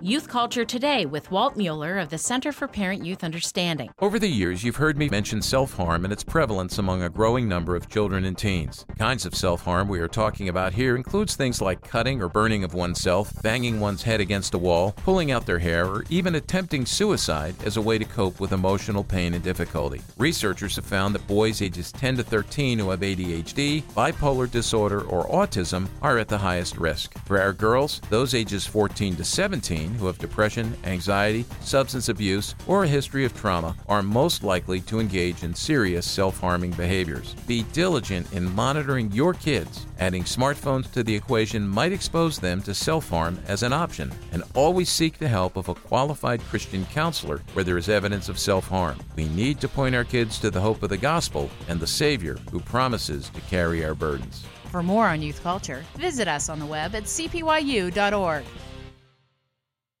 Youth Culture Today with Walt Mueller of the Center for Parent Youth Understanding. Over the years, you've heard me mention self harm and its prevalence among a growing number of children and teens. The kinds of self harm we are talking about here includes things like cutting or burning of oneself, banging one's head against a wall, pulling out their hair, or even attempting suicide as a way to cope with emotional pain and difficulty. Researchers have found that boys ages 10 to 13 who have ADHD, bipolar disorder, or autism are at the highest risk. For our girls, those ages 14 to 17 who have depression, anxiety, substance abuse, or a history of trauma are most likely to engage in serious self harming behaviors. Be diligent in monitoring your kids. Adding smartphones to the equation might expose them to self harm as an option, and always seek the help of a qualified Christian counselor where there is evidence of self harm. We need to point our kids to the hope of the gospel and the Savior who promises to carry our burdens. For more on youth culture, visit us on the web at cpyu.org.